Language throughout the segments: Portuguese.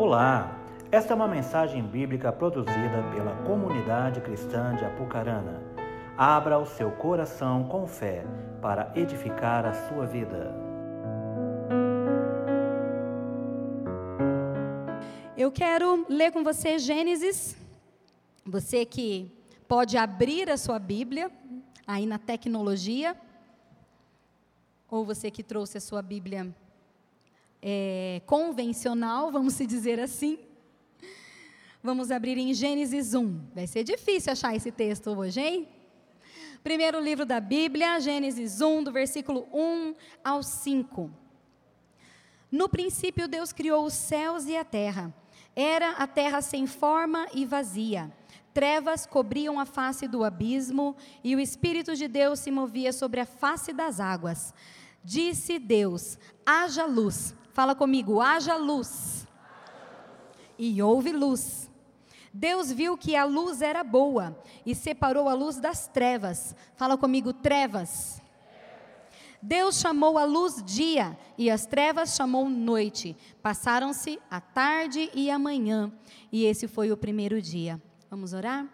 Olá, esta é uma mensagem bíblica produzida pela comunidade cristã de Apucarana. Abra o seu coração com fé para edificar a sua vida. Eu quero ler com você Gênesis. Você que pode abrir a sua Bíblia aí na tecnologia, ou você que trouxe a sua Bíblia é, convencional, vamos se dizer assim. Vamos abrir em Gênesis 1. Vai ser difícil achar esse texto hoje, hein? Primeiro livro da Bíblia, Gênesis 1, do versículo 1 ao 5. No princípio, Deus criou os céus e a terra. Era a terra sem forma e vazia. Trevas cobriam a face do abismo e o Espírito de Deus se movia sobre a face das águas. Disse Deus: haja luz. Fala comigo, haja luz. E houve luz. Deus viu que a luz era boa e separou a luz das trevas. Fala comigo, trevas. Deus chamou a luz dia e as trevas chamou noite. Passaram-se a tarde e a manhã, e esse foi o primeiro dia. Vamos orar?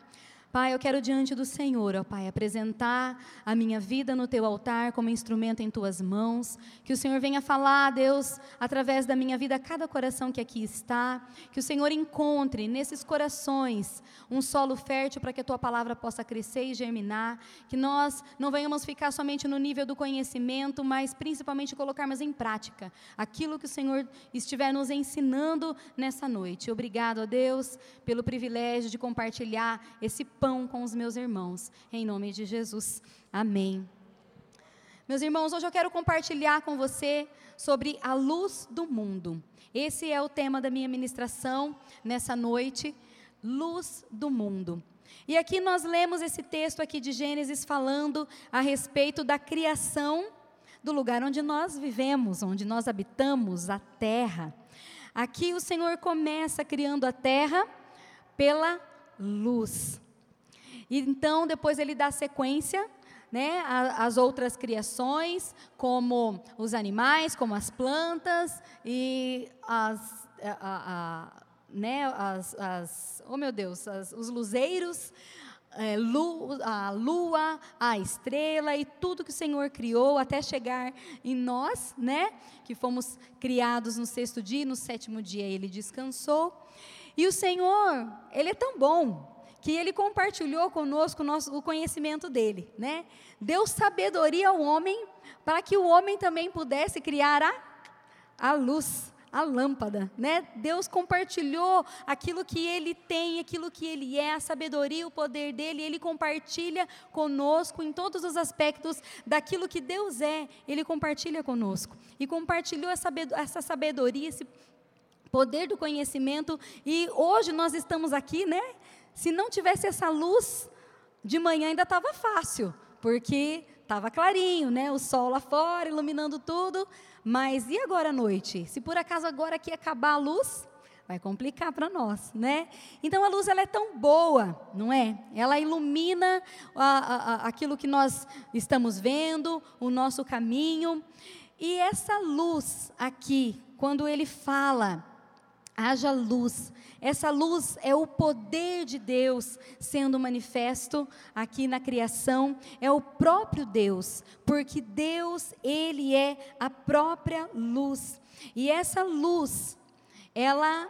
Pai, eu quero diante do Senhor, ó Pai, apresentar a minha vida no teu altar como instrumento em tuas mãos. Que o Senhor venha falar, Deus, através da minha vida, a cada coração que aqui está. Que o Senhor encontre nesses corações um solo fértil para que a tua palavra possa crescer e germinar. Que nós não venhamos ficar somente no nível do conhecimento, mas principalmente colocarmos em prática aquilo que o Senhor estiver nos ensinando nessa noite. Obrigado a Deus pelo privilégio de compartilhar esse pão pão com os meus irmãos. Em nome de Jesus. Amém. Meus irmãos, hoje eu quero compartilhar com você sobre a luz do mundo. Esse é o tema da minha ministração nessa noite, luz do mundo. E aqui nós lemos esse texto aqui de Gênesis falando a respeito da criação do lugar onde nós vivemos, onde nós habitamos, a terra. Aqui o Senhor começa criando a terra pela luz. E então, depois ele dá sequência né, as outras criações, como os animais, como as plantas e as, a, a, né, as, as oh meu Deus, as, os luzeiros, é, lu, a lua, a estrela e tudo que o Senhor criou até chegar em nós, né, que fomos criados no sexto dia, e no sétimo dia ele descansou. E o Senhor, ele é tão bom, que ele compartilhou conosco o, nosso, o conhecimento dele, né? Deu sabedoria ao homem para que o homem também pudesse criar a, a luz, a lâmpada, né? Deus compartilhou aquilo que ele tem, aquilo que ele é, a sabedoria, o poder dele, ele compartilha conosco em todos os aspectos daquilo que Deus é, ele compartilha conosco. E compartilhou essa sabedoria, esse poder do conhecimento, e hoje nós estamos aqui, né? Se não tivesse essa luz, de manhã ainda estava fácil, porque estava clarinho, né? O sol lá fora iluminando tudo. Mas e agora à noite? Se por acaso agora aqui acabar a luz, vai complicar para nós, né? Então a luz ela é tão boa, não é? Ela ilumina a, a, aquilo que nós estamos vendo, o nosso caminho. E essa luz aqui, quando ele fala, haja luz, essa luz é o poder de Deus sendo manifesto aqui na criação, é o próprio Deus, porque Deus, Ele é a própria luz. E essa luz, ela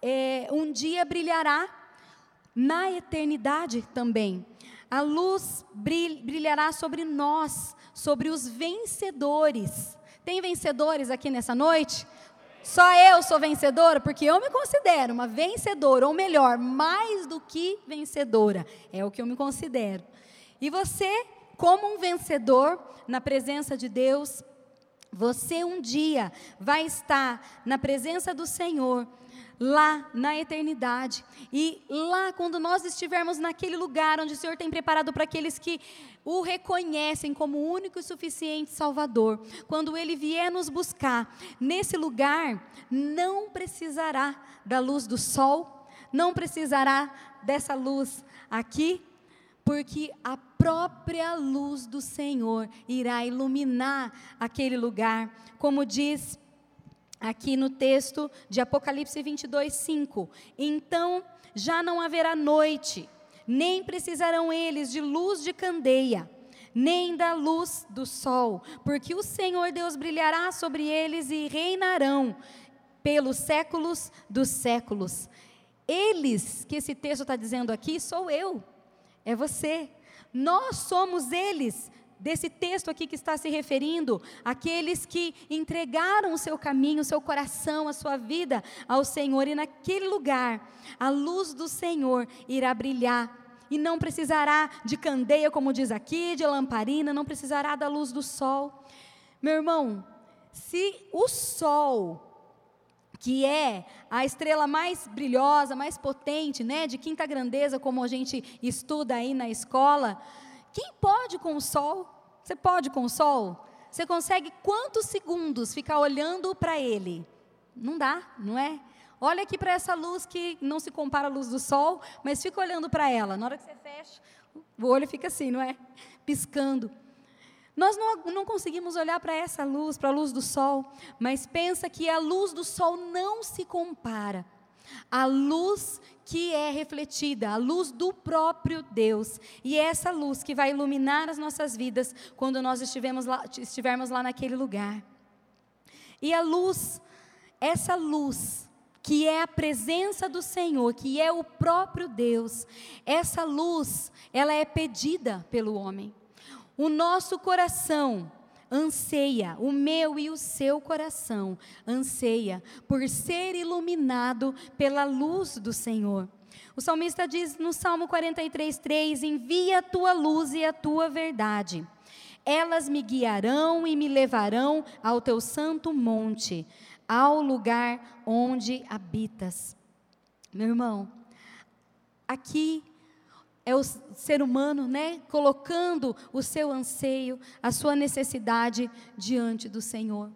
é, um dia brilhará na eternidade também. A luz brilhará sobre nós, sobre os vencedores. Tem vencedores aqui nessa noite? Só eu sou vencedora, porque eu me considero uma vencedora, ou melhor, mais do que vencedora. É o que eu me considero. E você, como um vencedor na presença de Deus, você um dia vai estar na presença do Senhor lá na eternidade. E lá, quando nós estivermos naquele lugar onde o Senhor tem preparado para aqueles que o reconhecem como único e suficiente Salvador, quando Ele vier nos buscar, nesse lugar, não precisará da luz do sol, não precisará dessa luz aqui, porque a própria luz do Senhor irá iluminar aquele lugar, como diz aqui no texto de Apocalipse 22, 5. Então já não haverá noite, nem precisarão eles de luz de candeia, nem da luz do sol, porque o Senhor Deus brilhará sobre eles e reinarão pelos séculos dos séculos. Eles, que esse texto está dizendo aqui, sou eu, é você. Nós somos eles, desse texto aqui que está se referindo, aqueles que entregaram o seu caminho, o seu coração, a sua vida ao Senhor, e naquele lugar, a luz do Senhor irá brilhar. E não precisará de candeia, como diz aqui, de lamparina, não precisará da luz do sol. Meu irmão, se o sol que é a estrela mais brilhosa, mais potente, né, de quinta grandeza, como a gente estuda aí na escola. Quem pode com o sol? Você pode com o sol? Você consegue quantos segundos ficar olhando para ele? Não dá, não é? Olha aqui para essa luz que não se compara à luz do sol, mas fica olhando para ela. Na hora que você fecha, o olho fica assim, não é? Piscando. Nós não, não conseguimos olhar para essa luz, para a luz do sol, mas pensa que a luz do sol não se compara à luz que é refletida, a luz do próprio Deus. E é essa luz que vai iluminar as nossas vidas quando nós estivermos lá, estivermos lá naquele lugar. E a luz, essa luz, que é a presença do Senhor, que é o próprio Deus, essa luz, ela é pedida pelo homem. O nosso coração anseia, o meu e o seu coração anseia por ser iluminado pela luz do Senhor. O salmista diz no Salmo 43, 3: Envia a tua luz e a tua verdade. Elas me guiarão e me levarão ao teu santo monte, ao lugar onde habitas. Meu irmão, aqui é o ser humano, né, colocando o seu anseio, a sua necessidade diante do Senhor.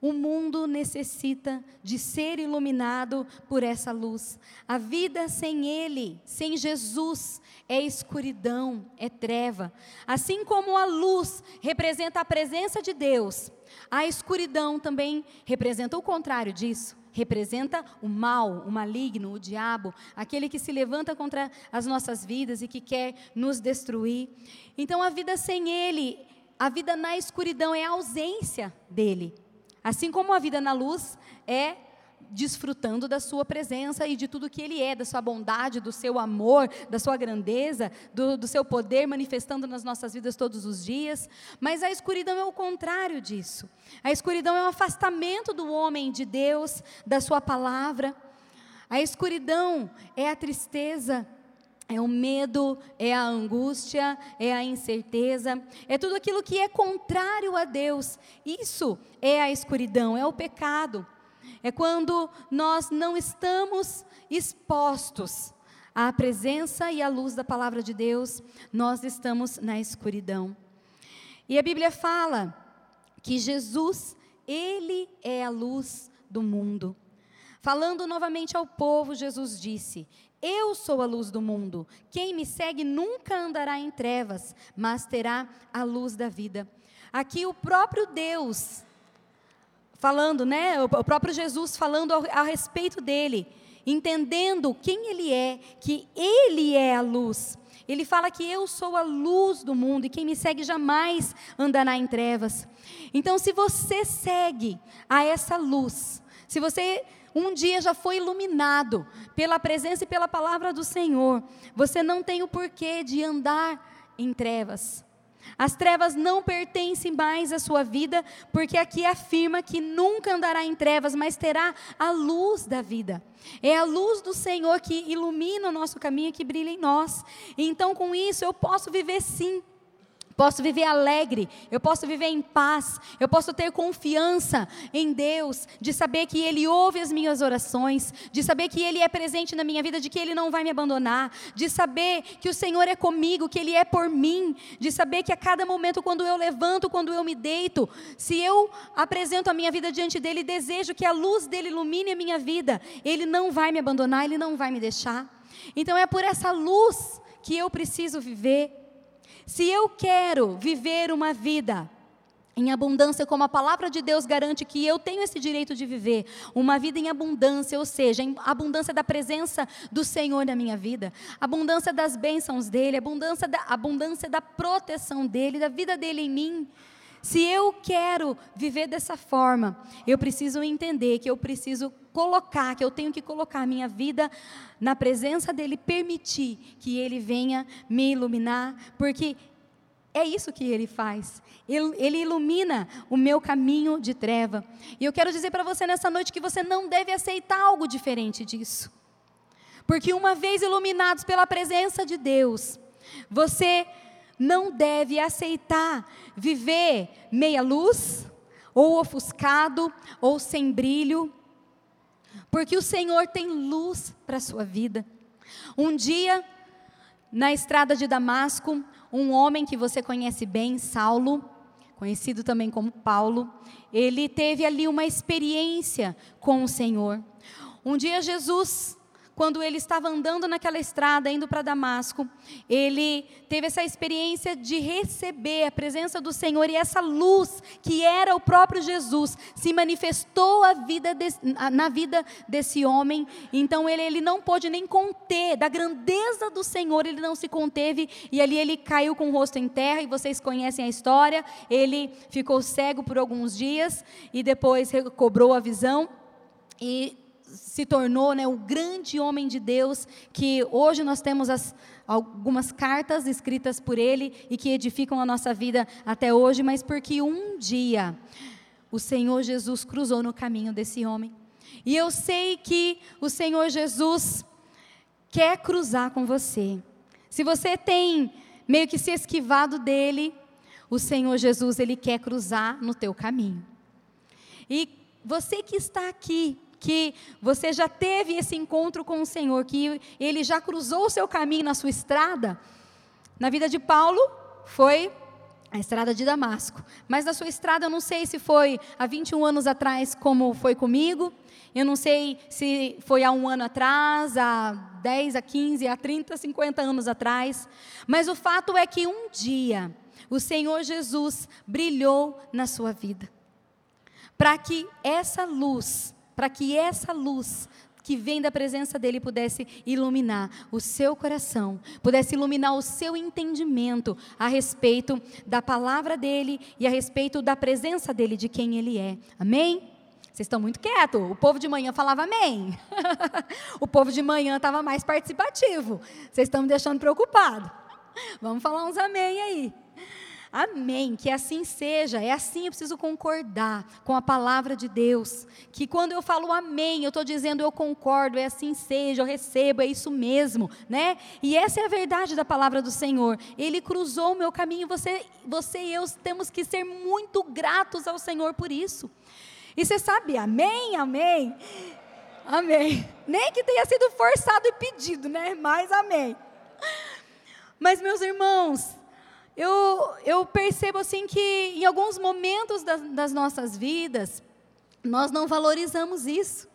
O mundo necessita de ser iluminado por essa luz. A vida sem Ele, sem Jesus, é escuridão, é treva. Assim como a luz representa a presença de Deus, a escuridão também representa o contrário disso representa o mal, o maligno, o diabo, aquele que se levanta contra as nossas vidas e que quer nos destruir. Então a vida sem ele, a vida na escuridão é a ausência dele. Assim como a vida na luz é desfrutando da sua presença e de tudo que Ele é, da sua bondade, do seu amor, da sua grandeza, do, do seu poder manifestando nas nossas vidas todos os dias. Mas a escuridão é o contrário disso. A escuridão é o afastamento do homem de Deus, da Sua palavra. A escuridão é a tristeza. É o medo, é a angústia, é a incerteza, é tudo aquilo que é contrário a Deus. Isso é a escuridão, é o pecado. É quando nós não estamos expostos à presença e à luz da palavra de Deus, nós estamos na escuridão. E a Bíblia fala que Jesus, Ele é a luz do mundo. Falando novamente ao povo, Jesus disse: Eu sou a luz do mundo. Quem me segue nunca andará em trevas, mas terá a luz da vida. Aqui o próprio Deus falando, né? O próprio Jesus falando a, respeito dele, entendendo quem ele é, que ele é a luz. Ele fala que eu sou a luz do mundo e quem me segue jamais andará em trevas. Então, se você segue a essa luz, se você um dia já foi iluminado pela presença e pela palavra do Senhor, você não tem o porquê de andar em trevas. As trevas não pertencem mais à sua vida, porque aqui afirma que nunca andará em trevas, mas terá a luz da vida. É a luz do Senhor que ilumina o nosso caminho que brilha em nós. Então, com isso, eu posso viver sim posso viver alegre, eu posso viver em paz, eu posso ter confiança em Deus, de saber que Ele ouve as minhas orações, de saber que Ele é presente na minha vida, de que Ele não vai me abandonar, de saber que o Senhor é comigo, que Ele é por mim, de saber que a cada momento, quando eu levanto, quando eu me deito, se eu apresento a minha vida diante dEle, desejo que a luz dEle ilumine a minha vida, Ele não vai me abandonar, Ele não vai me deixar. Então é por essa luz que eu preciso viver. Se eu quero viver uma vida em abundância, como a palavra de Deus garante que eu tenho esse direito de viver, uma vida em abundância, ou seja, em abundância da presença do Senhor na minha vida, abundância das bênçãos dele, abundância da, abundância da proteção dele, da vida dele em mim. Se eu quero viver dessa forma, eu preciso entender que eu preciso colocar, que eu tenho que colocar minha vida na presença dele, permitir que ele venha me iluminar, porque é isso que ele faz. Ele, ele, ilumina o meu caminho de treva. E eu quero dizer para você nessa noite que você não deve aceitar algo diferente disso. Porque uma vez iluminados pela presença de Deus, você não deve aceitar viver meia luz, ou ofuscado, ou sem brilho, porque o Senhor tem luz para a sua vida. Um dia, na estrada de Damasco, um homem que você conhece bem, Saulo, conhecido também como Paulo, ele teve ali uma experiência com o Senhor. Um dia Jesus quando ele estava andando naquela estrada, indo para Damasco, ele teve essa experiência de receber a presença do Senhor e essa luz, que era o próprio Jesus, se manifestou vida de, na vida desse homem. Então ele, ele não pôde nem conter, da grandeza do Senhor, ele não se conteve, e ali ele caiu com o rosto em terra, e vocês conhecem a história. Ele ficou cego por alguns dias e depois recobrou a visão. E se tornou né, o grande homem de Deus, que hoje nós temos as, algumas cartas escritas por ele e que edificam a nossa vida até hoje, mas porque um dia o Senhor Jesus cruzou no caminho desse homem. E eu sei que o Senhor Jesus quer cruzar com você. Se você tem meio que se esquivado dele, o Senhor Jesus ele quer cruzar no teu caminho. E você que está aqui que você já teve esse encontro com o Senhor, que ele já cruzou o seu caminho na sua estrada. Na vida de Paulo, foi a estrada de Damasco. Mas na sua estrada, eu não sei se foi há 21 anos atrás, como foi comigo. Eu não sei se foi há um ano atrás, há 10, há 15, há 30, 50 anos atrás. Mas o fato é que um dia o Senhor Jesus brilhou na sua vida. Para que essa luz para que essa luz que vem da presença dele pudesse iluminar o seu coração, pudesse iluminar o seu entendimento a respeito da palavra dele e a respeito da presença dele, de quem ele é. Amém? Vocês estão muito quietos. O povo de manhã falava amém. o povo de manhã estava mais participativo. Vocês estão me deixando preocupado. Vamos falar uns amém aí. Amém. Que assim seja. É assim eu preciso concordar com a palavra de Deus. Que quando eu falo amém, eu estou dizendo eu concordo, é assim seja, eu recebo, é isso mesmo, né? E essa é a verdade da palavra do Senhor. Ele cruzou o meu caminho. Você, você e eu temos que ser muito gratos ao Senhor por isso. E você sabe, amém, amém. Amém. Nem que tenha sido forçado e pedido, né? Mas amém. Mas, meus irmãos, eu, eu percebo assim que em alguns momentos das, das nossas vidas, nós não valorizamos isso.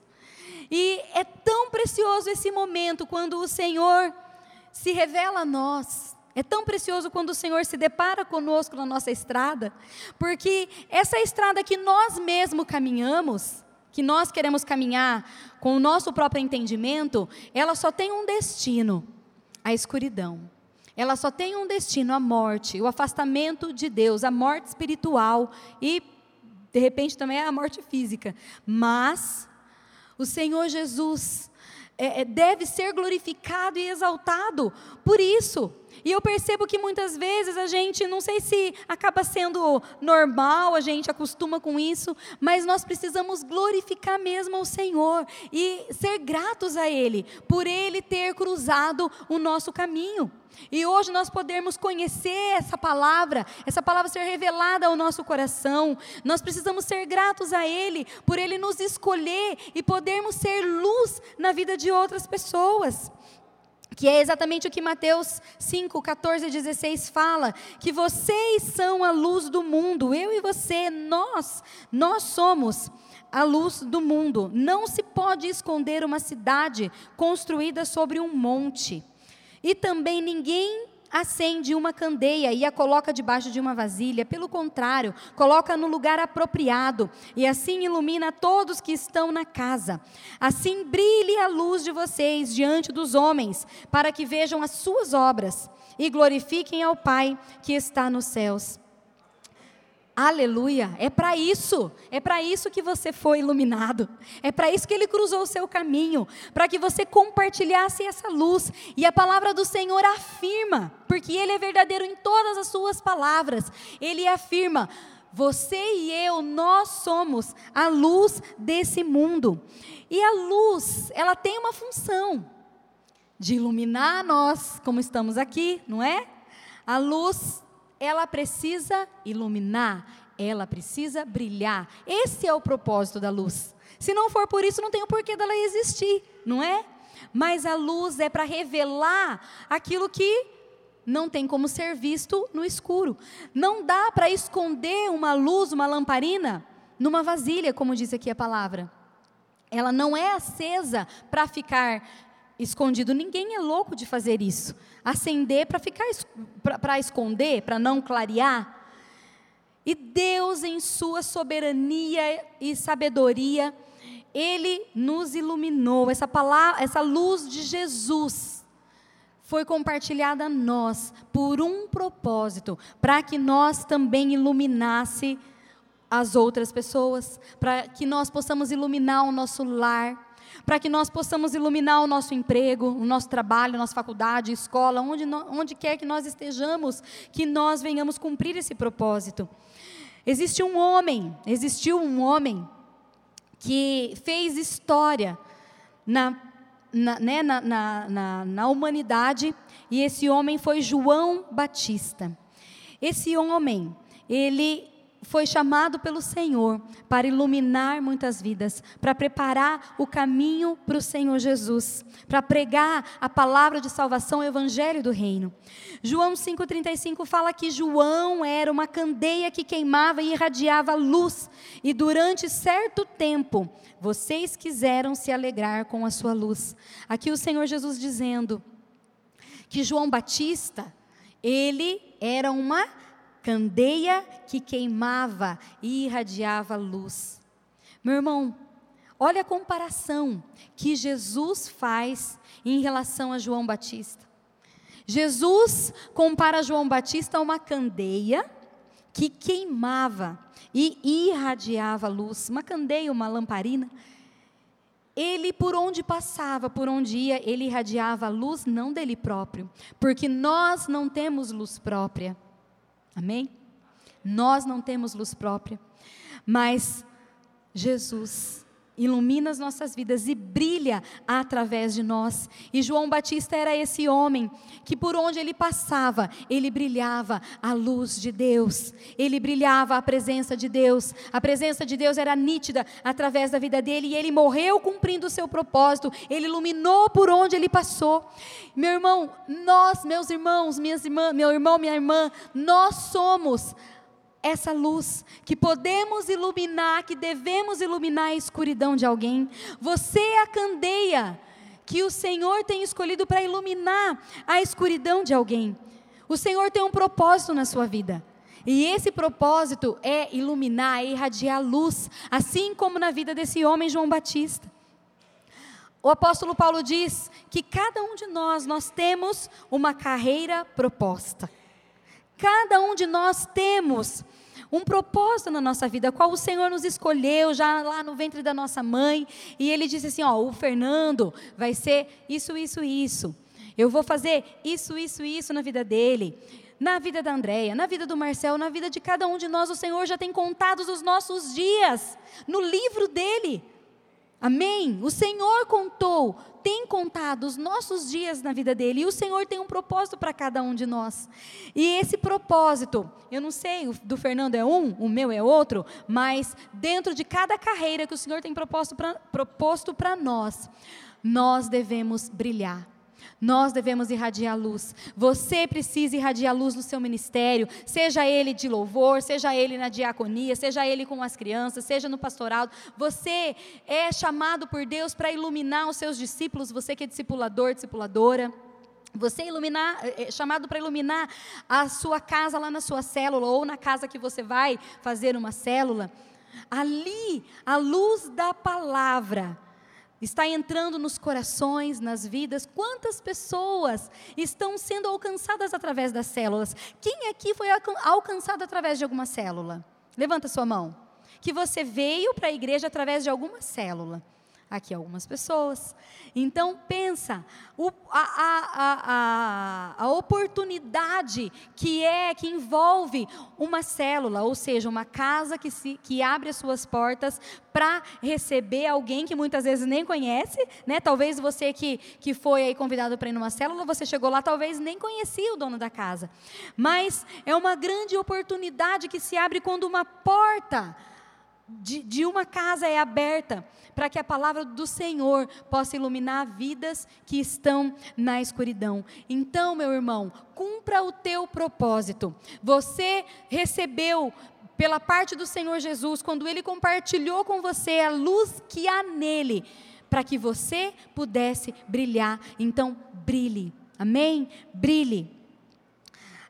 E é tão precioso esse momento quando o Senhor se revela a nós. É tão precioso quando o Senhor se depara conosco na nossa estrada, porque essa estrada que nós mesmos caminhamos, que nós queremos caminhar com o nosso próprio entendimento, ela só tem um destino: a escuridão ela só tem um destino, a morte, o afastamento de Deus, a morte espiritual e, de repente, também a morte física. Mas o Senhor Jesus é, é deve ser glorificado e exaltado por isso. E eu percebo que muitas vezes a gente, não sei se acaba sendo normal, a gente acostuma com isso, mas nós precisamos glorificar mesmo o Senhor e ser gratos a Ele, por Ele ter cruzado o nosso caminho. E hoje nós podemos conhecer essa palavra, essa palavra ser revelada ao nosso coração. Nós precisamos ser gratos a Ele, por Ele nos escolher e podermos ser luz na vida de outras pessoas que é exatamente o que Mateus 5, 14 e 16 fala, que vocês são a luz do mundo, eu e você, nós, nós somos a luz do mundo. Não se pode esconder uma cidade construída sobre um monte. E também ninguém acende uma candeia e a coloca debaixo de uma vasilha. Pelo contrário, coloca no lugar apropriado e assim ilumina todos que estão na casa. Assim brilhe a luz de vocês diante dos homens, para que vejam as suas obras e glorifiquem ao Pai que está nos céus. Aleluia! É para isso, é para isso que você foi iluminado, é para isso que ele cruzou o seu caminho, para que você compartilhasse essa luz. E a palavra do Senhor afirma, porque ele é verdadeiro em todas as suas palavras, ele afirma: você e eu, nós somos a luz desse mundo. E a luz, ela tem uma função de iluminar nós, como estamos aqui, não é? A luz ela precisa iluminar, ela precisa brilhar. Esse é o propósito da luz. Se não for por isso, não tem o porquê dela existir, não é? Mas a luz é para revelar aquilo que não tem como ser visto no escuro. Não dá para esconder uma luz, uma lamparina, numa vasilha, como diz aqui a palavra. Ela não é acesa para ficar escondido. Ninguém é louco de fazer isso. Acender para ficar para esconder, para não clarear. E Deus, em sua soberania e sabedoria, ele nos iluminou. Essa palavra, essa luz de Jesus foi compartilhada a nós por um propósito, para que nós também iluminasse as outras pessoas, para que nós possamos iluminar o nosso lar, para que nós possamos iluminar o nosso emprego, o nosso trabalho, nossa faculdade, escola, onde, onde quer que nós estejamos, que nós venhamos cumprir esse propósito. Existe um homem, existiu um homem que fez história na, na, né, na, na, na humanidade, e esse homem foi João Batista. Esse homem, ele foi chamado pelo Senhor para iluminar muitas vidas, para preparar o caminho para o Senhor Jesus, para pregar a palavra de salvação, o evangelho do reino. João 5,35 fala que João era uma candeia que queimava e irradiava luz, e durante certo tempo vocês quiseram se alegrar com a sua luz. Aqui o Senhor Jesus dizendo que João Batista, ele era uma candeia que queimava e irradiava luz. Meu irmão, olha a comparação que Jesus faz em relação a João Batista. Jesus compara João Batista a uma candeia que queimava e irradiava luz, uma candeia, uma lamparina. Ele, por onde passava, por onde ia, ele irradiava a luz não dele próprio, porque nós não temos luz própria. Amém? Nós não temos luz própria, mas Jesus ilumina as nossas vidas e brilha através de nós. E João Batista era esse homem que por onde ele passava, ele brilhava a luz de Deus. Ele brilhava a presença de Deus. A presença de Deus era nítida através da vida dele e ele morreu cumprindo o seu propósito. Ele iluminou por onde ele passou. Meu irmão, nós, meus irmãos, minhas irmãs, meu irmão, minha irmã, nós somos essa luz, que podemos iluminar, que devemos iluminar a escuridão de alguém. Você é a candeia que o Senhor tem escolhido para iluminar a escuridão de alguém. O Senhor tem um propósito na sua vida. E esse propósito é iluminar, é irradiar luz, assim como na vida desse homem João Batista. O apóstolo Paulo diz que cada um de nós, nós temos uma carreira proposta. Cada um de nós temos um propósito na nossa vida, qual o Senhor nos escolheu já lá no ventre da nossa mãe, e ele disse assim: Ó, o Fernando vai ser isso, isso, isso. Eu vou fazer isso, isso, isso na vida dele. Na vida da Andréia, na vida do Marcel, na vida de cada um de nós, o Senhor já tem contado os nossos dias no livro dele. Amém? O Senhor contou, tem contado os nossos dias na vida dele, e o Senhor tem um propósito para cada um de nós. E esse propósito, eu não sei, o do Fernando é um, o meu é outro, mas dentro de cada carreira que o Senhor tem proposto para nós, nós devemos brilhar. Nós devemos irradiar luz. Você precisa irradiar luz no seu ministério, seja ele de louvor, seja ele na diaconia, seja ele com as crianças, seja no pastorado. Você é chamado por Deus para iluminar os seus discípulos, você que é discipulador, discipuladora. Você iluminar, é, é chamado para iluminar a sua casa lá na sua célula, ou na casa que você vai fazer uma célula. Ali, a luz da palavra está entrando nos corações, nas vidas. Quantas pessoas estão sendo alcançadas através das células? Quem aqui foi alcançado através de alguma célula? Levanta sua mão. Que você veio para a igreja através de alguma célula aqui algumas pessoas. Então, pensa, o, a, a, a, a, oportunidade que é, que envolve uma célula, ou seja, uma casa que, se, que abre as suas portas para receber alguém que muitas vezes nem conhece, né? Talvez você que, que foi aí convidado para ir numa célula, você chegou lá, talvez nem conhecia o dono da casa. Mas é uma grande oportunidade que se abre quando uma porta de, de uma casa é aberta para que a palavra do Senhor possa iluminar vidas que estão na escuridão. Então, meu irmão, cumpra o teu propósito. Você recebeu pela parte do Senhor Jesus, quando ele compartilhou com você a luz que há nele, para que você pudesse brilhar. Então, brilhe. Amém? Brilhe.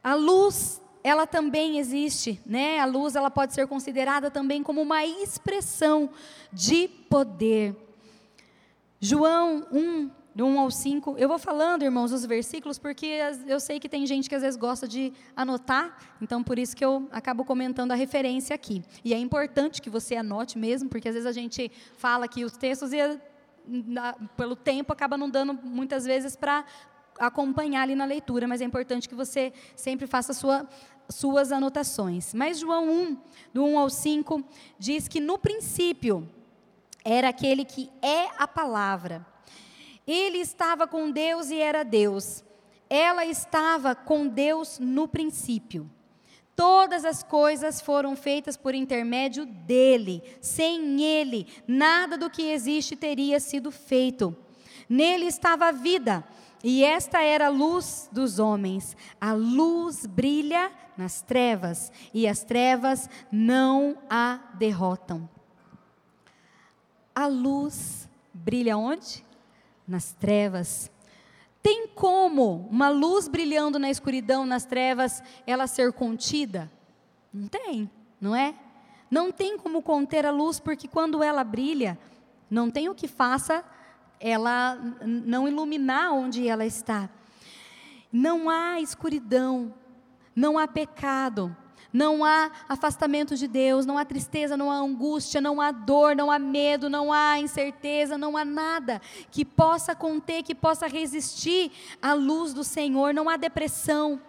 A luz ela também existe, né? A luz ela pode ser considerada também como uma expressão de poder. João 1, do 1 ao 5. Eu vou falando, irmãos, os versículos, porque eu sei que tem gente que às vezes gosta de anotar, então por isso que eu acabo comentando a referência aqui. E é importante que você anote mesmo, porque às vezes a gente fala aqui os textos e pelo tempo acaba não dando muitas vezes para acompanhar ali na leitura, mas é importante que você sempre faça a sua suas anotações. Mas João 1, do 1 ao 5, diz que no princípio era aquele que é a palavra. Ele estava com Deus e era Deus. Ela estava com Deus no princípio. Todas as coisas foram feitas por intermédio dele. Sem ele, nada do que existe teria sido feito. Nele estava a vida, e esta era a luz dos homens. A luz brilha nas trevas, e as trevas não a derrotam. A luz brilha onde? Nas trevas. Tem como uma luz brilhando na escuridão, nas trevas, ela ser contida? Não tem, não é? Não tem como conter a luz, porque quando ela brilha, não tem o que faça ela não iluminar onde ela está. Não há escuridão, não há pecado, não há afastamento de Deus, não há tristeza, não há angústia, não há dor, não há medo, não há incerteza, não há nada que possa conter, que possa resistir à luz do Senhor, não há depressão,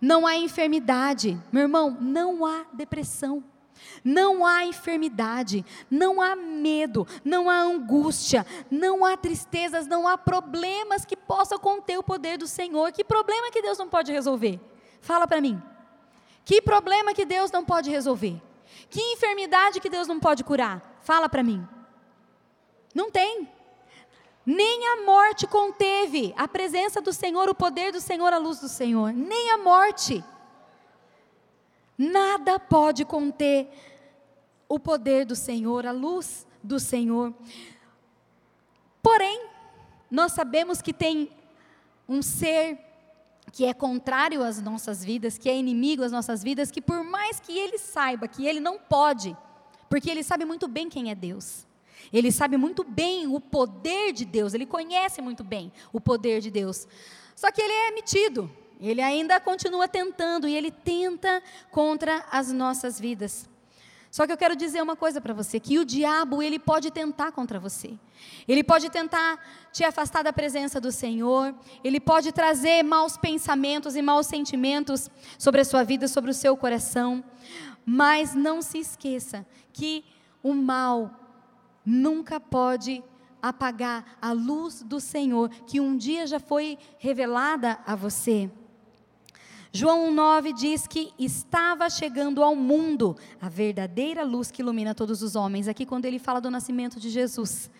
não há enfermidade. Meu irmão, não há depressão. Não há enfermidade, não há medo, não há angústia, não há tristezas, não há problemas que possam conter o poder do Senhor. Que problema que Deus não pode resolver? Fala para mim. Que problema que Deus não pode resolver? Que enfermidade que Deus não pode curar? Fala para mim. Não tem. Nem a morte conteve a presença do Senhor, o poder do Senhor, a luz do Senhor. Nem a morte. Nada pode conter o poder do Senhor, a luz do Senhor. Porém, nós sabemos que tem um ser que é contrário às nossas vidas, que é inimigo às nossas vidas, que por mais que ele saiba que ele não pode, porque ele sabe muito bem quem é Deus. Ele sabe muito bem o poder de Deus, ele conhece muito bem o poder de Deus. Só que ele é metido, ele ainda continua tentando e ele tenta contra as nossas vidas. Só que eu quero dizer uma coisa para você, que o diabo, ele pode tentar contra você. Ele pode tentar te afastar da presença do Senhor, ele pode trazer maus pensamentos e maus sentimentos sobre a sua vida, sobre o seu coração. Mas não se esqueça que o mal nunca pode apagar a luz do Senhor, que um dia já foi revelada a você. João 1,9 diz que estava chegando ao mundo a verdadeira luz que ilumina todos os homens. Aqui, quando ele fala do nascimento de Jesus,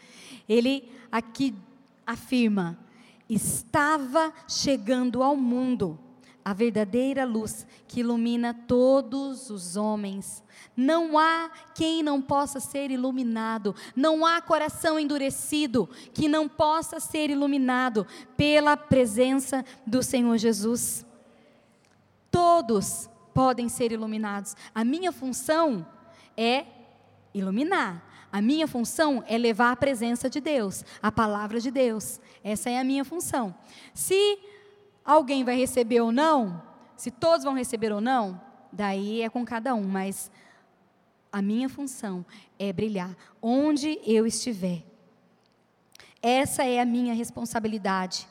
ele aqui afirma: estava chegando ao mundo a verdadeira luz que ilumina todos os homens. Não há quem não possa ser iluminado, não há coração endurecido que não possa ser iluminado pela presença do Senhor Jesus. Todos podem ser iluminados. A minha função é iluminar. A minha função é levar a presença de Deus, a palavra de Deus. Essa é a minha função. Se alguém vai receber ou não, se todos vão receber ou não, daí é com cada um, mas a minha função é brilhar onde eu estiver. Essa é a minha responsabilidade.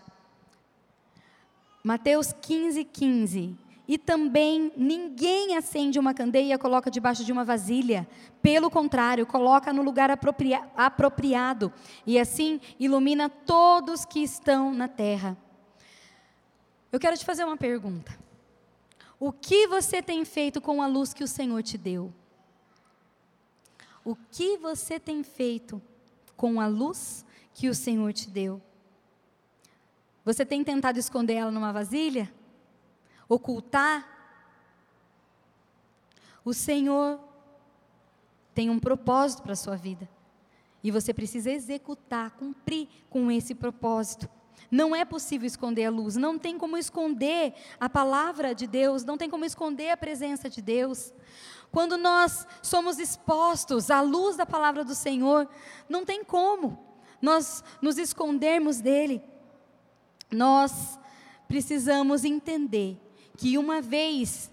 Mateus 15, 15. E também ninguém acende uma candeia e coloca debaixo de uma vasilha. Pelo contrário, coloca no lugar apropria apropriado. E assim ilumina todos que estão na terra. Eu quero te fazer uma pergunta. O que você tem feito com a luz que o Senhor te deu? O que você tem feito com a luz que o Senhor te deu? Você tem tentado esconder ela numa vasilha? Ocultar. O Senhor tem um propósito para a sua vida. E você precisa executar, cumprir com esse propósito. Não é possível esconder a luz, não tem como esconder a palavra de Deus, não tem como esconder a presença de Deus. Quando nós somos expostos à luz da palavra do Senhor, não tem como nós nos escondermos dele. Nós precisamos entender que uma vez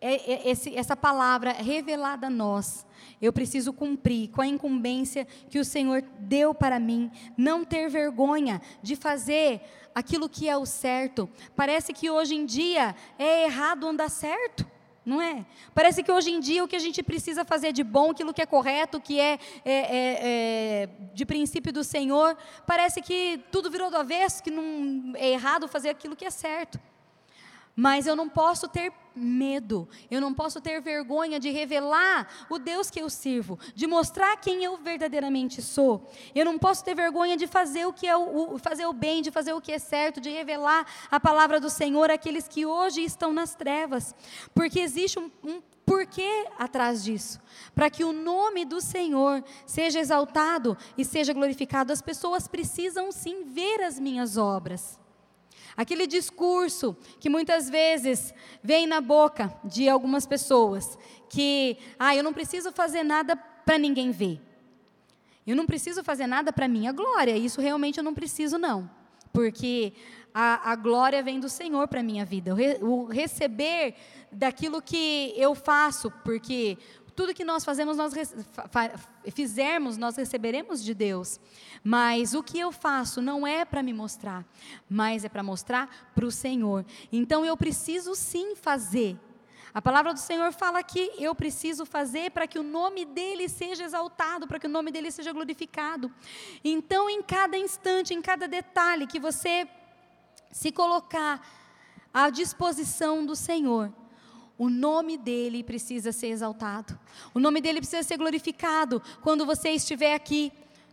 é, é, essa palavra revelada a nós, eu preciso cumprir com a incumbência que o Senhor deu para mim, não ter vergonha de fazer aquilo que é o certo. Parece que hoje em dia é errado andar certo. Não é? Parece que hoje em dia o que a gente precisa fazer de bom, aquilo que é correto, que é, é, é, é de princípio do Senhor, parece que tudo virou do avesso, que não é errado fazer aquilo que é certo. Mas eu não posso ter medo, eu não posso ter vergonha de revelar o Deus que eu sirvo, de mostrar quem eu verdadeiramente sou. Eu não posso ter vergonha de fazer o que é o, fazer o bem, de fazer o que é certo, de revelar a palavra do Senhor àqueles que hoje estão nas trevas, porque existe um, um porquê atrás disso. Para que o nome do Senhor seja exaltado e seja glorificado, as pessoas precisam sim ver as minhas obras. Aquele discurso que muitas vezes vem na boca de algumas pessoas, que, ah, eu não preciso fazer nada para ninguém ver. Eu não preciso fazer nada para minha glória. Isso realmente eu não preciso, não. Porque a, a glória vem do Senhor para minha vida. O, re, o receber daquilo que eu faço, porque tudo que nós fazemos, nós fizermos, nós receberemos de Deus. Mas o que eu faço não é para me mostrar, mas é para mostrar para o Senhor. Então eu preciso sim fazer. A palavra do Senhor fala que eu preciso fazer para que o nome dele seja exaltado, para que o nome dele seja glorificado. Então, em cada instante, em cada detalhe que você se colocar à disposição do Senhor, o nome dele precisa ser exaltado. O nome dele precisa ser glorificado quando você estiver aqui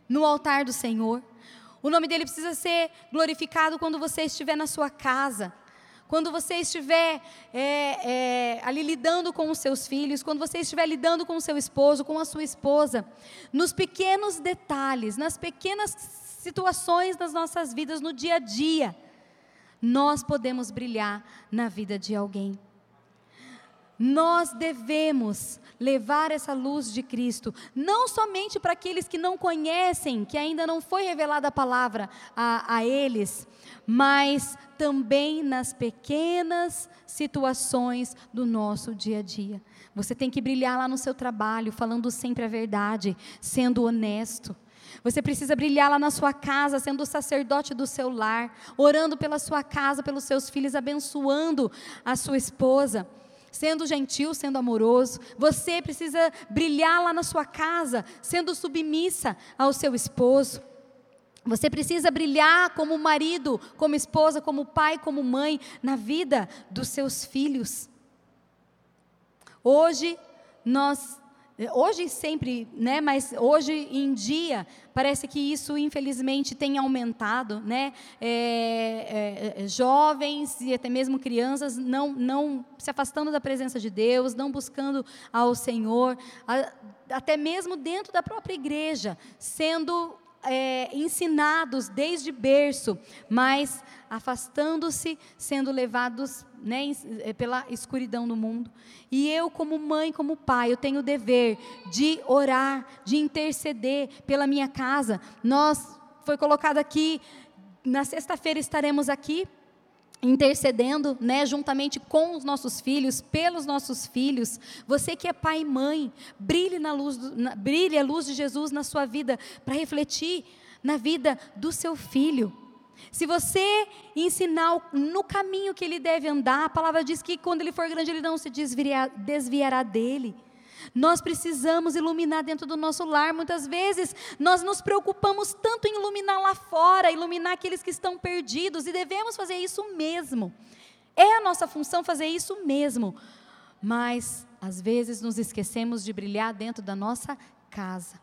no altar do Senhor. O nome dele precisa ser glorificado quando você estiver na sua casa. Quando você estiver é, é, ali lidando com os seus filhos, quando você estiver lidando com o seu esposo, com a sua esposa, nos pequenos detalhes, nas pequenas situações das nossas vidas, no dia a dia, nós podemos brilhar na vida de alguém. Nós devemos levar essa luz de Cristo, não somente para aqueles que não conhecem, que ainda não foi revelada a palavra a, a eles, mas também nas pequenas situações do nosso dia a dia. Você tem que brilhar lá no seu trabalho, falando sempre a verdade, sendo honesto. Você precisa brilhar lá na sua casa, sendo o sacerdote do seu lar, orando pela sua casa, pelos seus filhos, abençoando a sua esposa sendo gentil, sendo amoroso. Você precisa brilhar lá na sua casa, sendo submissa ao seu esposo. Você precisa brilhar como marido, como esposa, como pai, como mãe, na vida dos seus filhos. Hoje, nós hoje sempre, né, mas hoje em dia parece que isso infelizmente tem aumentado, né, é, é, é, jovens e até mesmo crianças não, não se afastando da presença de Deus, não buscando ao Senhor, a, até mesmo dentro da própria igreja, sendo é, ensinados desde berço, mas afastando-se, sendo levados né, é, pela escuridão do mundo. E eu, como mãe, como pai, eu tenho o dever de orar, de interceder pela minha casa. Nós, foi colocado aqui, na sexta-feira estaremos aqui intercedendo, né, juntamente com os nossos filhos, pelos nossos filhos. Você que é pai e mãe, brilhe na luz, na, brilhe a luz de Jesus na sua vida para refletir na vida do seu filho. Se você ensinar no caminho que ele deve andar, a palavra diz que quando ele for grande ele não se desviará, desviará dele. Nós precisamos iluminar dentro do nosso lar. Muitas vezes nós nos preocupamos tanto em iluminar lá fora, iluminar aqueles que estão perdidos, e devemos fazer isso mesmo. É a nossa função fazer isso mesmo. Mas, às vezes, nos esquecemos de brilhar dentro da nossa casa.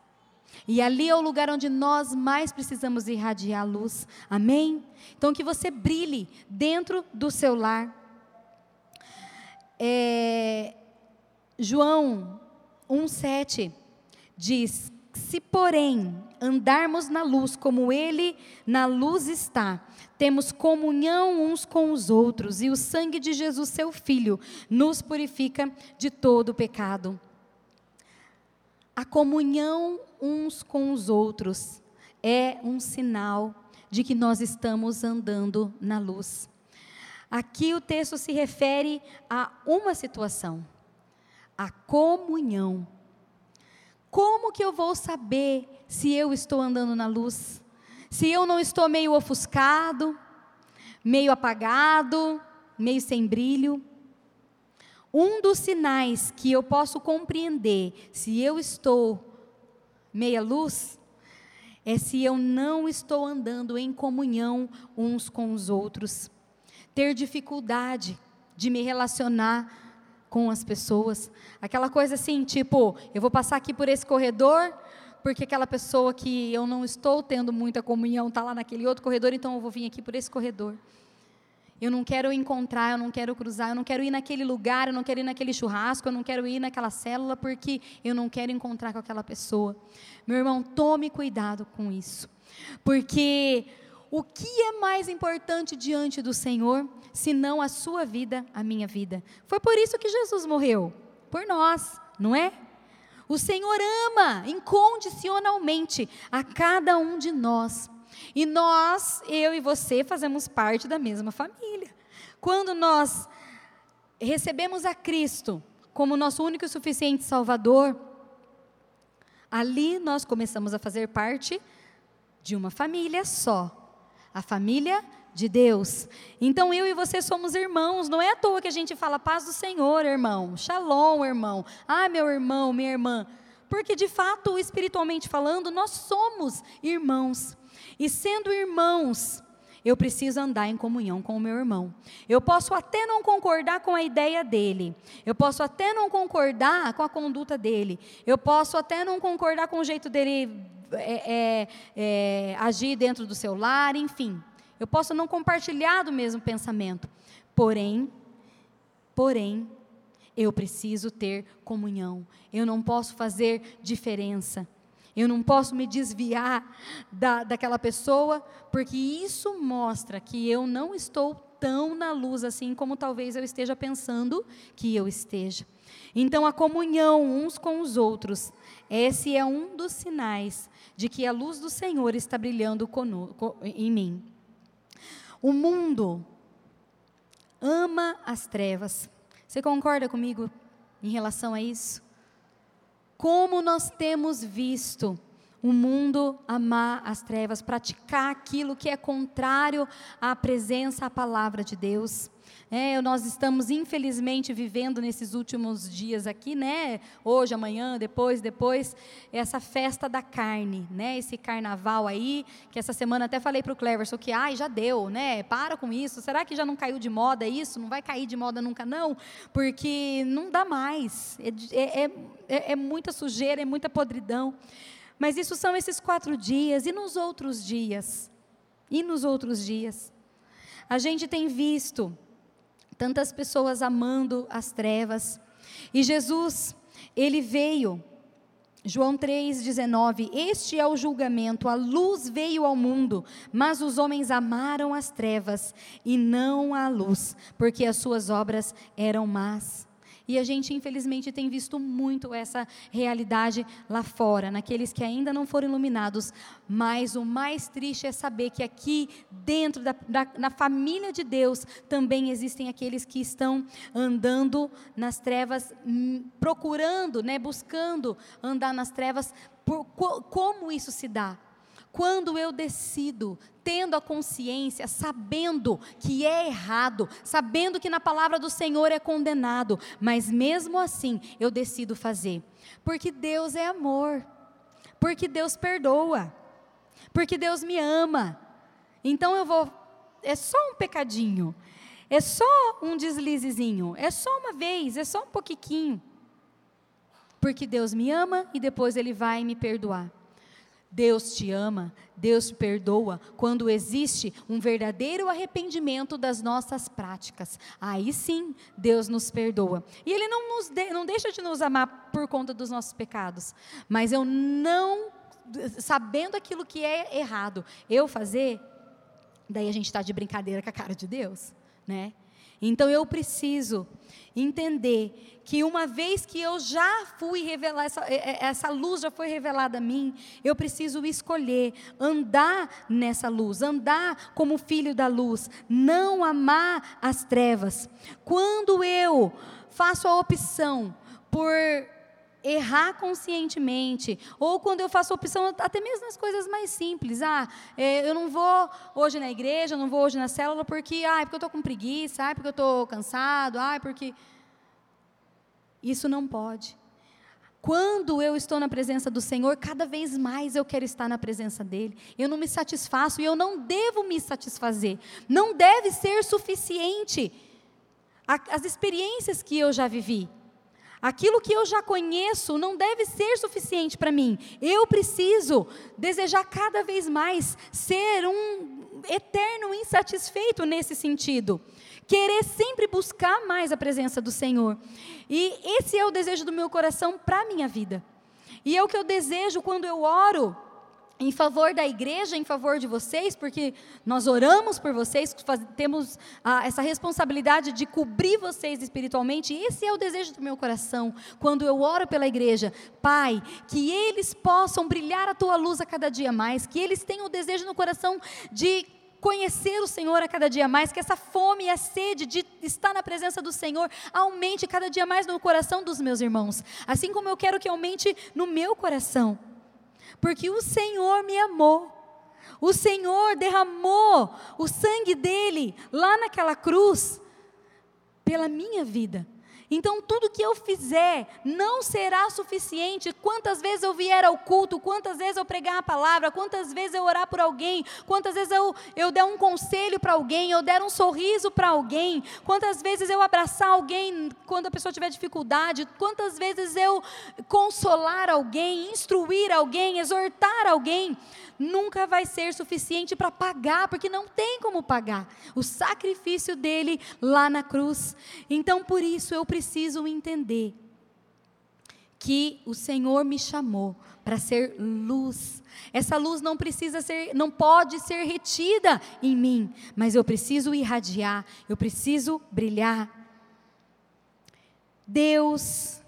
E ali é o lugar onde nós mais precisamos irradiar a luz. Amém? Então, que você brilhe dentro do seu lar. É, João 1,7 diz: Se, porém, andarmos na luz como Ele na luz está, temos comunhão uns com os outros, e o sangue de Jesus, seu Filho, nos purifica de todo pecado. A comunhão uns com os outros é um sinal de que nós estamos andando na luz. Aqui o texto se refere a uma situação a comunhão. Como que eu vou saber se eu estou andando na luz? Se eu não estou meio ofuscado, meio apagado, meio sem brilho? Um dos sinais que eu posso compreender se eu estou meia luz é se eu não estou andando em comunhão uns com os outros. Ter dificuldade de me relacionar com as pessoas. Aquela coisa assim, tipo, eu vou passar aqui por esse corredor, porque aquela pessoa que eu não estou tendo muita comunhão está lá naquele outro corredor, então eu vou vir aqui por esse corredor. Eu não quero encontrar, eu não quero cruzar, eu não quero ir naquele lugar, eu não quero ir naquele churrasco, eu não quero ir naquela célula, porque eu não quero encontrar com aquela pessoa. Meu irmão, tome cuidado com isso. Porque o que é mais importante diante do Senhor, senão a sua vida, a minha vida? Foi por isso que Jesus morreu, por nós, não é? O Senhor ama incondicionalmente a cada um de nós. E nós, eu e você, fazemos parte da mesma família. Quando nós recebemos a Cristo como nosso único e suficiente Salvador, ali nós começamos a fazer parte de uma família só a família de Deus. Então eu e você somos irmãos, não é à toa que a gente fala paz do Senhor, irmão, shalom, irmão, ah, meu irmão, minha irmã, porque de fato, espiritualmente falando, nós somos irmãos. E sendo irmãos, eu preciso andar em comunhão com o meu irmão. Eu posso até não concordar com a ideia dele, eu posso até não concordar com a conduta dele, eu posso até não concordar com o jeito dele é, é, é, agir dentro do seu lar, enfim. Eu posso não compartilhar do mesmo pensamento. Porém, porém, eu preciso ter comunhão. Eu não posso fazer diferença. Eu não posso me desviar da, daquela pessoa, porque isso mostra que eu não estou tão na luz assim como talvez eu esteja pensando que eu esteja. Então, a comunhão uns com os outros, esse é um dos sinais de que a luz do Senhor está brilhando conosco, em mim. O mundo ama as trevas. Você concorda comigo em relação a isso? Como nós temos visto o mundo amar as trevas, praticar aquilo que é contrário à presença, à palavra de Deus. É, nós estamos, infelizmente, vivendo nesses últimos dias aqui, né? Hoje, amanhã, depois, depois, essa festa da carne, né? Esse carnaval aí, que essa semana até falei para o Cleverson que, ai, já deu, né? Para com isso. Será que já não caiu de moda isso? Não vai cair de moda nunca, não? Porque não dá mais. É, é, é, é muita sujeira, é muita podridão. Mas isso são esses quatro dias. E nos outros dias? E nos outros dias? A gente tem visto tantas pessoas amando as trevas. E Jesus, ele veio, João 3,19: Este é o julgamento, a luz veio ao mundo, mas os homens amaram as trevas e não a luz, porque as suas obras eram más. E a gente, infelizmente, tem visto muito essa realidade lá fora, naqueles que ainda não foram iluminados. Mas o mais triste é saber que aqui, dentro da, da na família de Deus, também existem aqueles que estão andando nas trevas, hum, procurando, né, buscando andar nas trevas. Por, como isso se dá? Quando eu decido, tendo a consciência, sabendo que é errado, sabendo que na palavra do Senhor é condenado, mas mesmo assim eu decido fazer, porque Deus é amor, porque Deus perdoa, porque Deus me ama. Então eu vou, é só um pecadinho, é só um deslizezinho, é só uma vez, é só um pouquinho. Porque Deus me ama e depois Ele vai me perdoar. Deus te ama, Deus te perdoa quando existe um verdadeiro arrependimento das nossas práticas. Aí sim, Deus nos perdoa. E Ele não, nos de, não deixa de nos amar por conta dos nossos pecados. Mas eu não, sabendo aquilo que é errado, eu fazer, daí a gente está de brincadeira com a cara de Deus, né? Então eu preciso entender que uma vez que eu já fui revelar, essa, essa luz já foi revelada a mim, eu preciso escolher andar nessa luz, andar como filho da luz, não amar as trevas. Quando eu faço a opção por errar conscientemente, ou quando eu faço opção, até mesmo nas coisas mais simples, ah, é, eu não vou hoje na igreja, eu não vou hoje na célula porque, ah, porque eu estou com preguiça, ah, porque eu estou cansado, ah, porque... Isso não pode. Quando eu estou na presença do Senhor, cada vez mais eu quero estar na presença dEle. Eu não me satisfaço e eu não devo me satisfazer. Não deve ser suficiente as experiências que eu já vivi. Aquilo que eu já conheço não deve ser suficiente para mim. Eu preciso desejar cada vez mais ser um eterno insatisfeito nesse sentido. Querer sempre buscar mais a presença do Senhor. E esse é o desejo do meu coração para a minha vida. E é o que eu desejo quando eu oro em favor da igreja, em favor de vocês, porque nós oramos por vocês, faz, temos ah, essa responsabilidade de cobrir vocês espiritualmente, e esse é o desejo do meu coração, quando eu oro pela igreja. Pai, que eles possam brilhar a tua luz a cada dia mais, que eles tenham o desejo no coração de conhecer o Senhor a cada dia mais, que essa fome e a sede de estar na presença do Senhor aumente cada dia mais no coração dos meus irmãos, assim como eu quero que aumente no meu coração porque o Senhor me amou. O Senhor derramou o sangue dele lá naquela cruz pela minha vida. Então, tudo que eu fizer não será suficiente. Quantas vezes eu vier ao culto, quantas vezes eu pregar a palavra, quantas vezes eu orar por alguém, quantas vezes eu, eu der um conselho para alguém, eu der um sorriso para alguém, quantas vezes eu abraçar alguém quando a pessoa tiver dificuldade, quantas vezes eu consolar alguém, instruir alguém, exortar alguém nunca vai ser suficiente para pagar, porque não tem como pagar o sacrifício dele lá na cruz. Então, por isso, eu preciso entender que o Senhor me chamou para ser luz. Essa luz não precisa ser, não pode ser retida em mim, mas eu preciso irradiar, eu preciso brilhar. Deus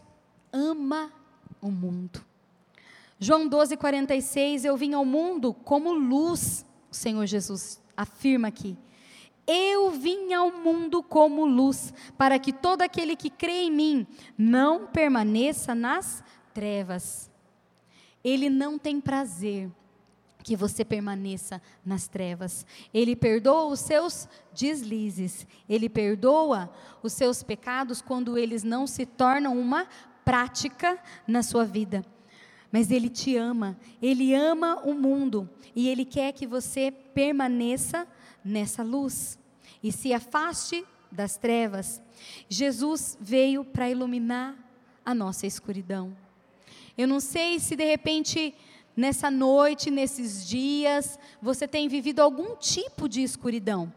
ama o mundo. João 12, 46, eu vim ao mundo como luz, o Senhor Jesus afirma aqui. Eu vim ao mundo como luz, para que todo aquele que crê em mim não permaneça nas trevas. Ele não tem prazer que você permaneça nas trevas. Ele perdoa os seus deslizes, ele perdoa os seus pecados quando eles não se tornam uma prática na sua vida. Mas ele te ama, ele ama o mundo e ele quer que você permaneça nessa luz e se afaste das trevas. Jesus veio para iluminar a nossa escuridão. Eu não sei se de repente nessa noite, nesses dias, você tem vivido algum tipo de escuridão.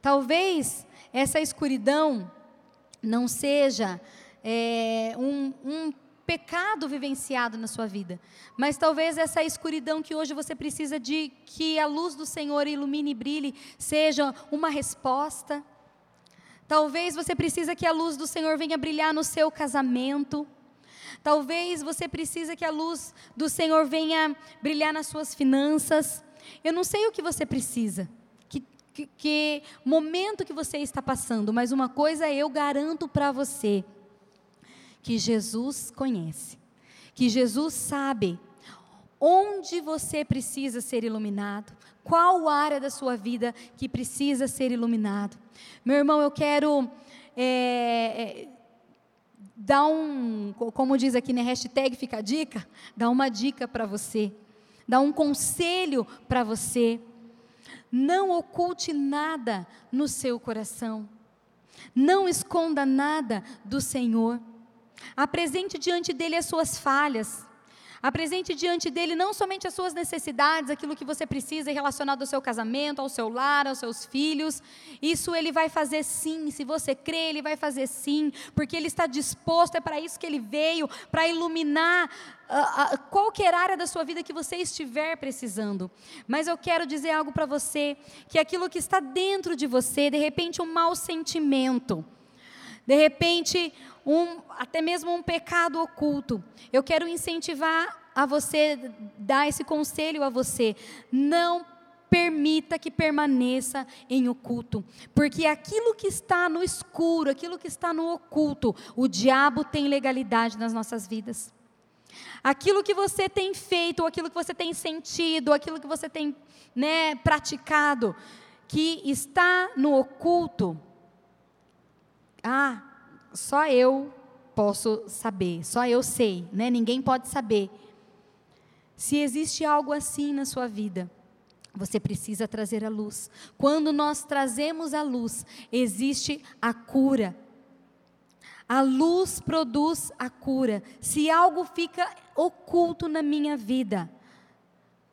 Talvez essa escuridão não seja é, um, um pecado vivenciado na sua vida, mas talvez essa escuridão que hoje você precisa de que a luz do Senhor ilumine e brilhe seja uma resposta. Talvez você precisa que a luz do Senhor venha brilhar no seu casamento. Talvez você precisa que a luz do Senhor venha brilhar nas suas finanças. Eu não sei o que você precisa, que, que, momento que você está passando, mas uma coisa eu garanto para você: que Jesus conhece, que Jesus sabe onde você precisa ser iluminado, qual área da sua vida que precisa ser iluminado. Meu irmão, eu quero é, dá um, como diz aqui na hashtag fica a dica, dá uma dica para você, dá um conselho para você. Não oculte nada no seu coração. Não esconda nada do Senhor. Apresente diante dele as suas falhas. Apresente diante dele não somente as suas necessidades, aquilo que você precisa relacionado ao seu casamento, ao seu lar, aos seus filhos. Isso ele vai fazer sim. Se você crê, ele vai fazer sim, porque ele está disposto, é para isso que ele veio para iluminar uh, uh, qualquer área da sua vida que você estiver precisando. Mas eu quero dizer algo para você: que aquilo que está dentro de você, de repente, um mau sentimento, de repente, um, até mesmo um pecado oculto. Eu quero incentivar a você, dar esse conselho a você. Não permita que permaneça em oculto, porque aquilo que está no escuro, aquilo que está no oculto, o diabo tem legalidade nas nossas vidas. Aquilo que você tem feito, aquilo que você tem sentido, aquilo que você tem né, praticado, que está no oculto, ah, só eu posso saber, só eu sei, né? Ninguém pode saber. Se existe algo assim na sua vida, você precisa trazer a luz. Quando nós trazemos a luz, existe a cura. A luz produz a cura. Se algo fica oculto na minha vida,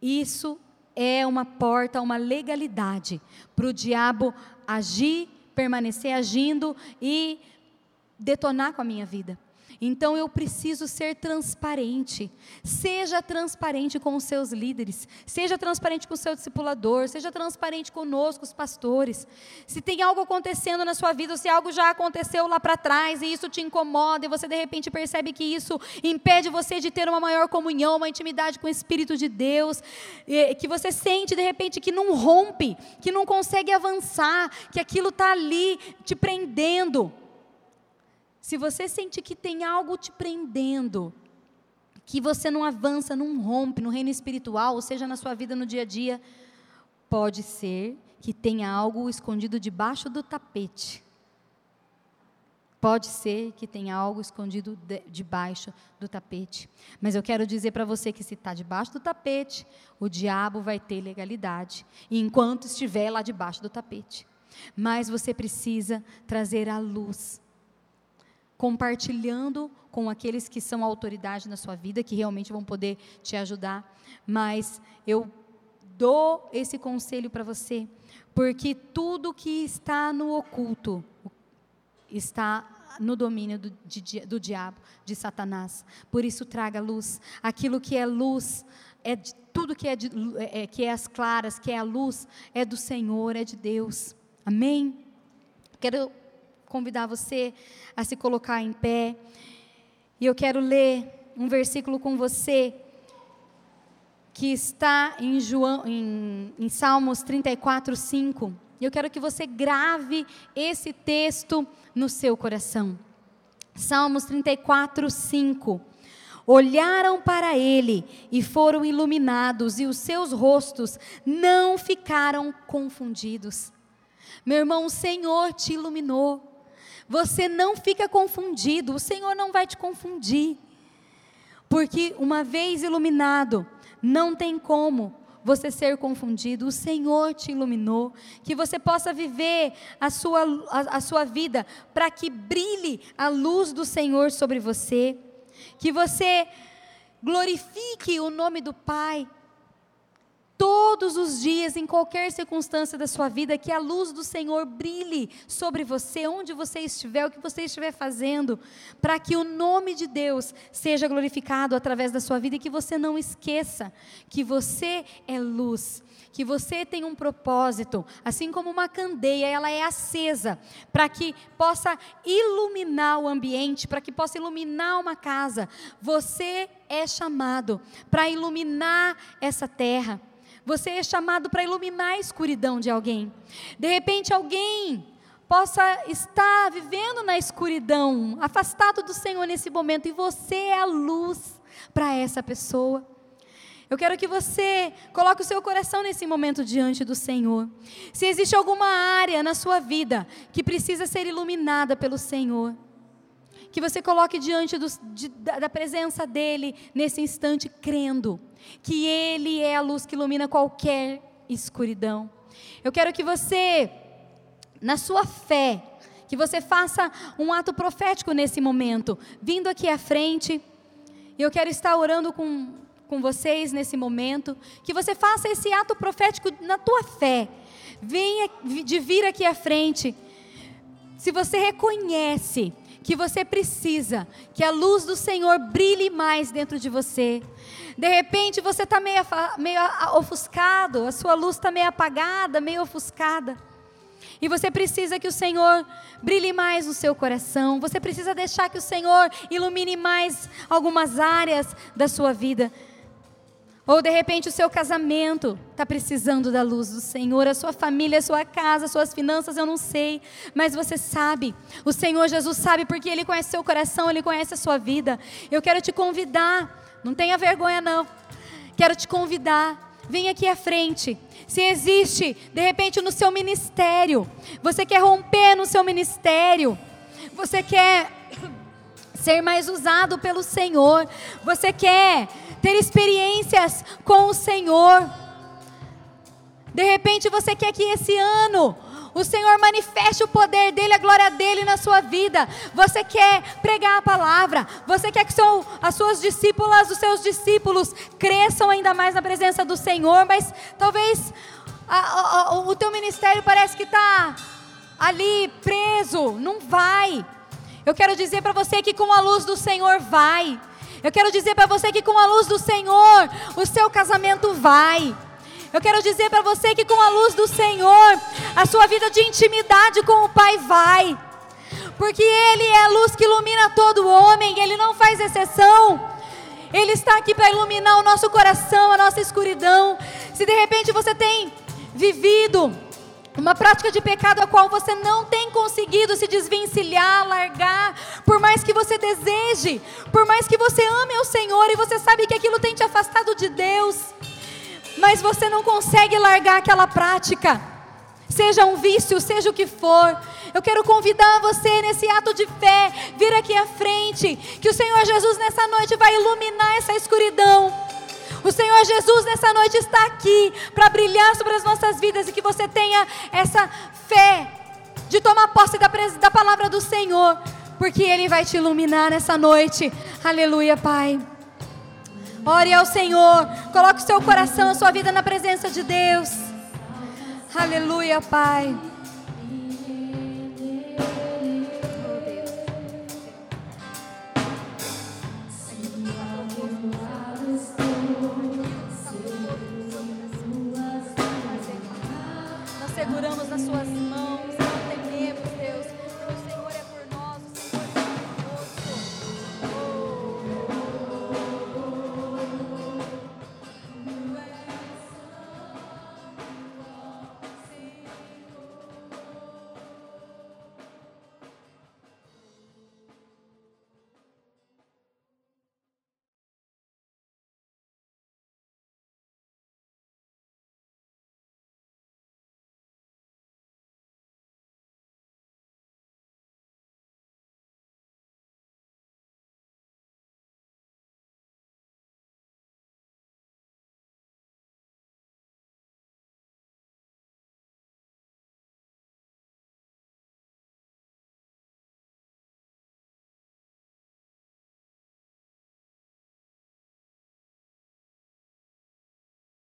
isso é uma porta, uma legalidade para o diabo agir, permanecer agindo e detonar com a minha vida. Então eu preciso ser transparente. Seja transparente com os seus líderes, seja transparente com o seu discipulador, seja transparente conosco, os pastores. Se tem algo acontecendo na sua vida, se algo já aconteceu lá para trás e isso te incomoda e você de repente percebe que isso impede você de ter uma maior comunhão, uma intimidade com o Espírito de Deus, que você sente de repente que não rompe, que não consegue avançar, que aquilo está ali te prendendo. Se você sente que tem algo te prendendo, que você não avança, não rompe no reino espiritual, ou seja, na sua vida no dia a dia, pode ser que tenha algo escondido debaixo do tapete. Pode ser que tenha algo escondido de, debaixo do tapete. Mas eu quero dizer para você que se está debaixo do tapete, o diabo vai ter legalidade, enquanto estiver lá debaixo do tapete. Mas você precisa trazer a luz compartilhando com aqueles que são autoridade na sua vida, que realmente vão poder te ajudar. Mas eu dou esse conselho para você, porque tudo que está no oculto está no domínio do, de, do diabo, de Satanás. Por isso traga luz. Aquilo que é luz é de, tudo que é, de, é, que é as claras, que é a luz, é do Senhor, é de Deus. Amém? Quero convidar você a se colocar em pé. E eu quero ler um versículo com você que está em, João, em, em Salmos 34, 5. E eu quero que você grave esse texto no seu coração. Salmos 34, 5. olharam para ele e foram iluminados, e os seus rostos não ficaram confundidos. Meu irmão, o Senhor te iluminou. Você não fica confundido, o Senhor não vai te confundir. Porque uma vez iluminado, não tem como você ser confundido. O Senhor te iluminou, que você possa viver a sua, a, a sua vida para que brilhe a luz do Senhor sobre você, que você glorifique o nome do Pai, todos os dias, em qualquer circunstância da sua vida, que a luz do Senhor brilhe sobre você, onde você estiver, o que você estiver fazendo, para que o nome de Deus seja glorificado através da sua vida e que você não esqueça que você é luz. Que você tem um propósito, assim como uma candeia, ela é acesa para que possa iluminar o ambiente, para que possa iluminar uma casa. Você é chamado para iluminar essa terra. Você é chamado para iluminar a escuridão de alguém. De repente, alguém possa estar vivendo na escuridão, afastado do Senhor nesse momento, e você é a luz para essa pessoa. Eu quero que você coloque o seu coração nesse momento diante do Senhor. Se existe alguma área na sua vida que precisa ser iluminada pelo Senhor, que você coloque diante do, de, da presença dEle nesse instante, crendo que Ele é a luz que ilumina qualquer escuridão. Eu quero que você, na sua fé, que você faça um ato profético nesse momento, vindo aqui à frente. E eu quero estar orando com, com vocês nesse momento. Que você faça esse ato profético na tua fé. Venha de vir aqui à frente. Se você reconhece que você precisa que a luz do Senhor brilhe mais dentro de você. De repente você está meio, meio ofuscado, a sua luz está meio apagada, meio ofuscada. E você precisa que o Senhor brilhe mais no seu coração. Você precisa deixar que o Senhor ilumine mais algumas áreas da sua vida. Ou de repente o seu casamento está precisando da luz do Senhor, a sua família, a sua casa, as suas finanças, eu não sei, mas você sabe. O Senhor Jesus sabe porque Ele conhece seu coração, Ele conhece a sua vida. Eu quero te convidar, não tenha vergonha não. Quero te convidar, vem aqui à frente. Se existe, de repente, no seu ministério, você quer romper no seu ministério, você quer ser mais usado pelo Senhor, você quer ter experiências com o Senhor. De repente você quer que esse ano o Senhor manifeste o poder dele, a glória dele na sua vida. Você quer pregar a palavra, você quer que seu, as suas discípulas, os seus discípulos cresçam ainda mais na presença do Senhor, mas talvez a, a, o teu ministério parece que está ali preso. Não vai. Eu quero dizer para você que com a luz do Senhor vai. Eu quero dizer para você que com a luz do Senhor, o seu casamento vai. Eu quero dizer para você que com a luz do Senhor, a sua vida de intimidade com o Pai vai. Porque Ele é a luz que ilumina todo homem, Ele não faz exceção. Ele está aqui para iluminar o nosso coração, a nossa escuridão. Se de repente você tem vivido uma prática de pecado a qual você não tem conseguido se desvencilhar, largar, por mais que você deseje, por mais que você ame o Senhor e você sabe que aquilo tem te afastado de Deus, mas você não consegue largar aquela prática, seja um vício, seja o que for. Eu quero convidar você nesse ato de fé, vir aqui à frente, que o Senhor Jesus nessa noite vai iluminar essa escuridão o Senhor Jesus nessa noite está aqui para brilhar sobre as nossas vidas e que você tenha essa fé de tomar posse da, da palavra do Senhor, porque Ele vai te iluminar nessa noite. Aleluia, Pai. Ore ao Senhor, coloque o seu coração, a sua vida na presença de Deus. Aleluia, Pai.